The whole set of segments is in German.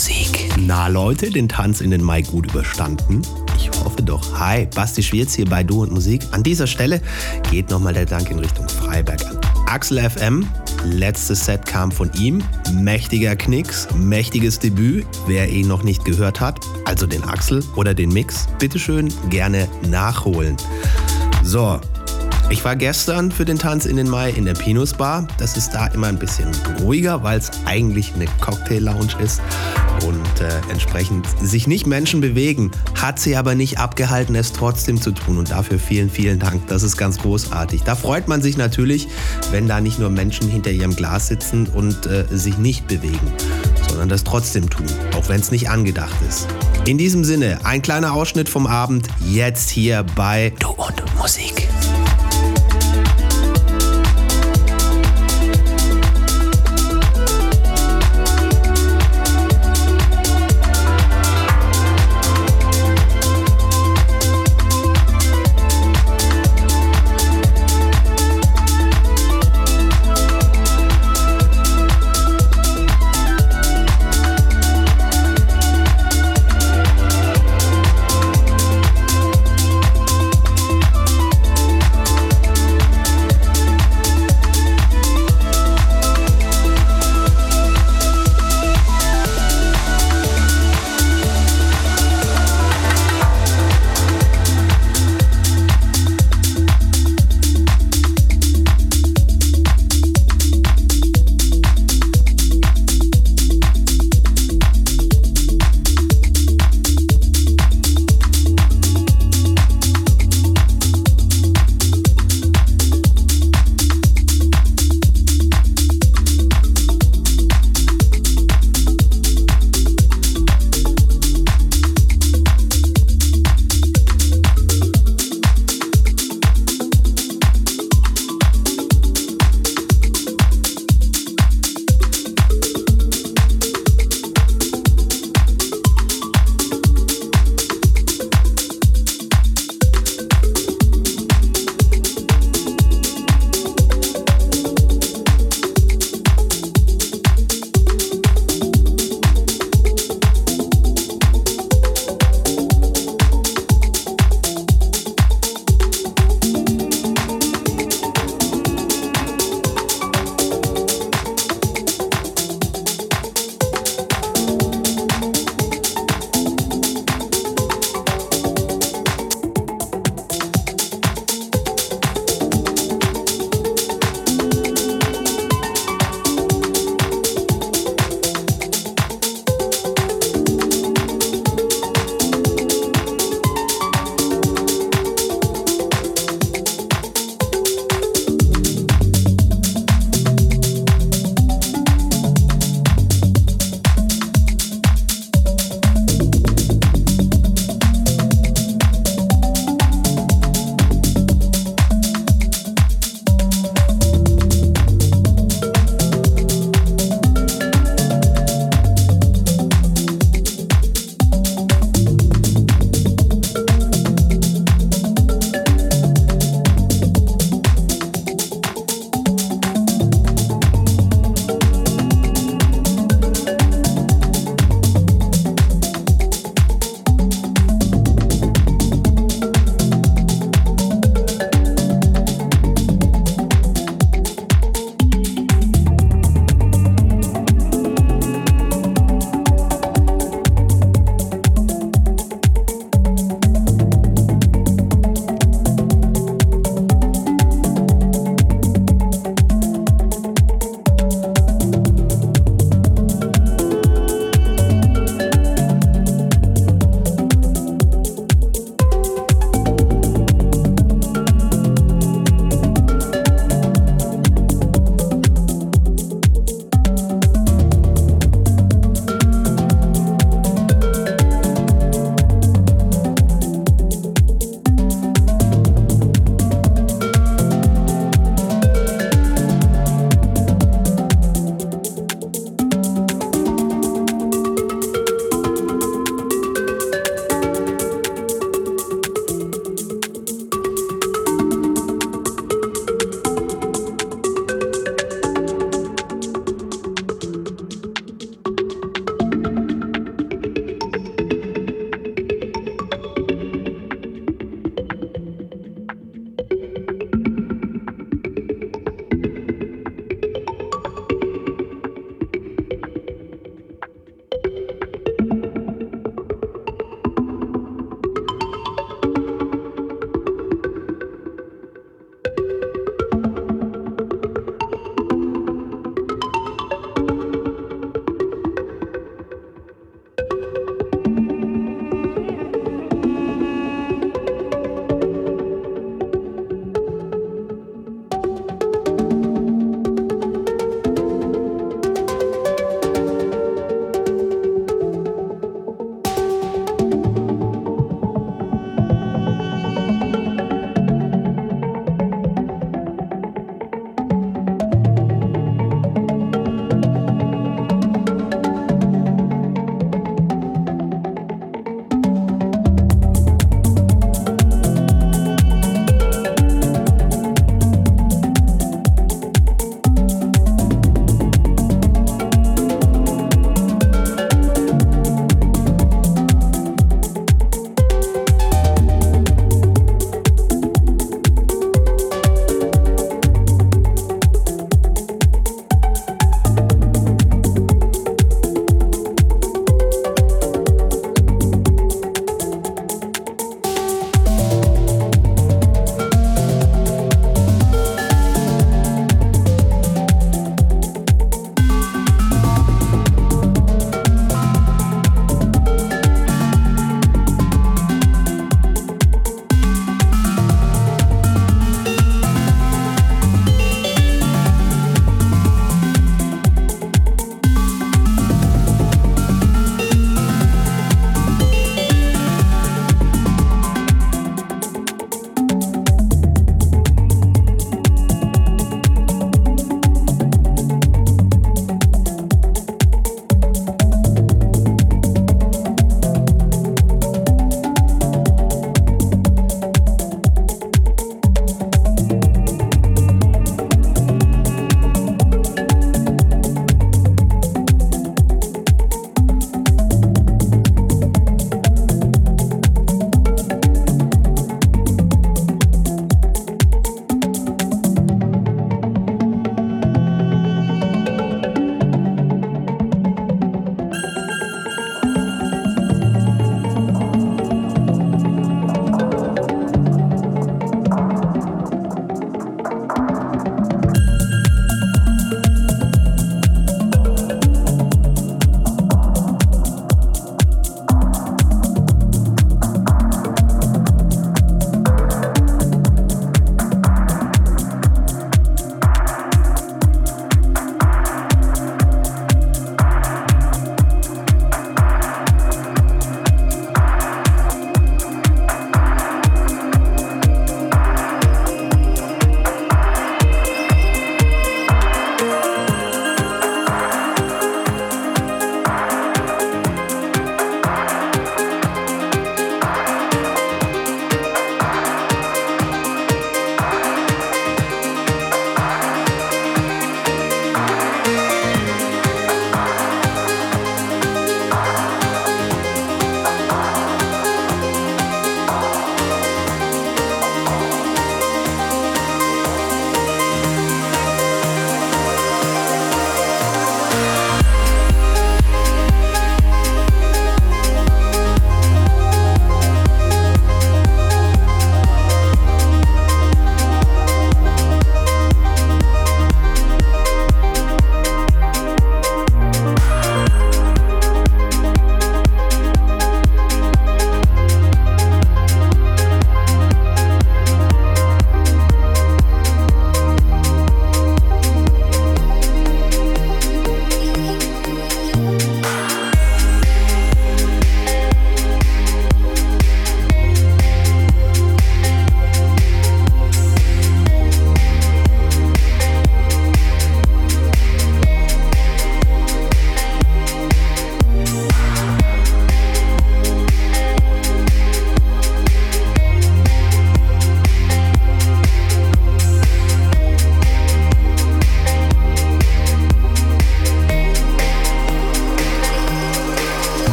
Musik. Na Leute, den Tanz in den Mai gut überstanden? Ich hoffe doch. Hi, Basti Schwierz hier bei Du und Musik. An dieser Stelle geht nochmal der Dank in Richtung Freiberg an Axel FM. Letztes Set kam von ihm. Mächtiger Knicks, mächtiges Debüt. Wer ihn noch nicht gehört hat, also den Axel oder den Mix, bitteschön gerne nachholen. So, ich war gestern für den Tanz in den Mai in der Pinus Bar. Das ist da immer ein bisschen ruhiger, weil es eigentlich eine Cocktail-Lounge ist und äh, entsprechend sich nicht Menschen bewegen. Hat sie aber nicht abgehalten, es trotzdem zu tun. Und dafür vielen, vielen Dank. Das ist ganz großartig. Da freut man sich natürlich, wenn da nicht nur Menschen hinter ihrem Glas sitzen und äh, sich nicht bewegen, sondern das trotzdem tun, auch wenn es nicht angedacht ist. In diesem Sinne, ein kleiner Ausschnitt vom Abend, jetzt hier bei Du und Musik.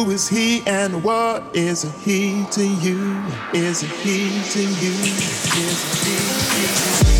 Who is he and what is he to you? Is he to you? Is he to you?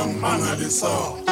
young man, I saw.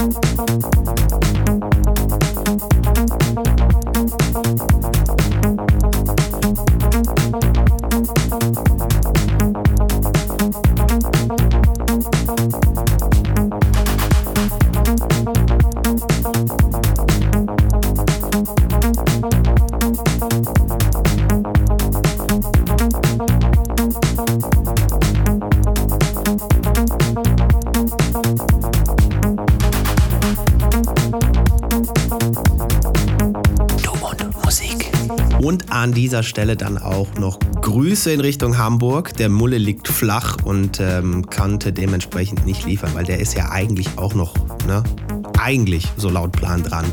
Thank you. Dieser Stelle dann auch noch Grüße in Richtung Hamburg. Der Mulle liegt flach und ähm, konnte dementsprechend nicht liefern, weil der ist ja eigentlich auch noch, ne, eigentlich so laut Plan dran.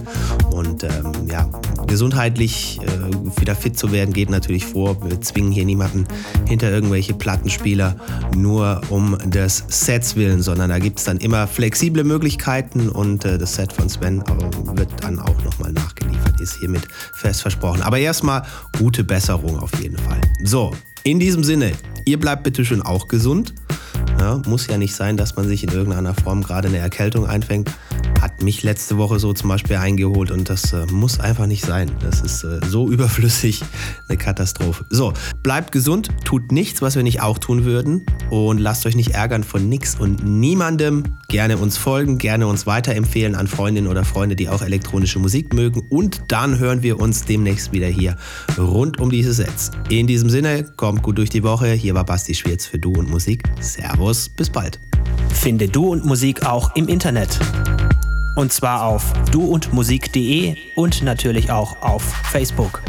Und ähm, ja, gesundheitlich äh, wieder fit zu werden, geht natürlich vor. Wir zwingen hier niemanden hinter irgendwelche Plattenspieler nur um des Sets willen, sondern da gibt es dann immer flexible Möglichkeiten und äh, das Set von Sven äh, wird dann auch ist hiermit fest versprochen. Aber erstmal gute Besserung auf jeden Fall. So, in diesem Sinne, ihr bleibt bitte schön auch gesund. Ja, muss ja nicht sein, dass man sich in irgendeiner Form gerade eine Erkältung einfängt mich letzte Woche so zum Beispiel eingeholt und das äh, muss einfach nicht sein. Das ist äh, so überflüssig, eine Katastrophe. So, bleibt gesund, tut nichts, was wir nicht auch tun würden und lasst euch nicht ärgern von nichts und niemandem. Gerne uns folgen, gerne uns weiterempfehlen an Freundinnen oder Freunde, die auch elektronische Musik mögen und dann hören wir uns demnächst wieder hier rund um diese Sets. In diesem Sinne, kommt gut durch die Woche. Hier war Basti Schwierz für Du und Musik. Servus, bis bald. Finde Du und Musik auch im Internet. Und zwar auf duundmusik.de und natürlich auch auf Facebook.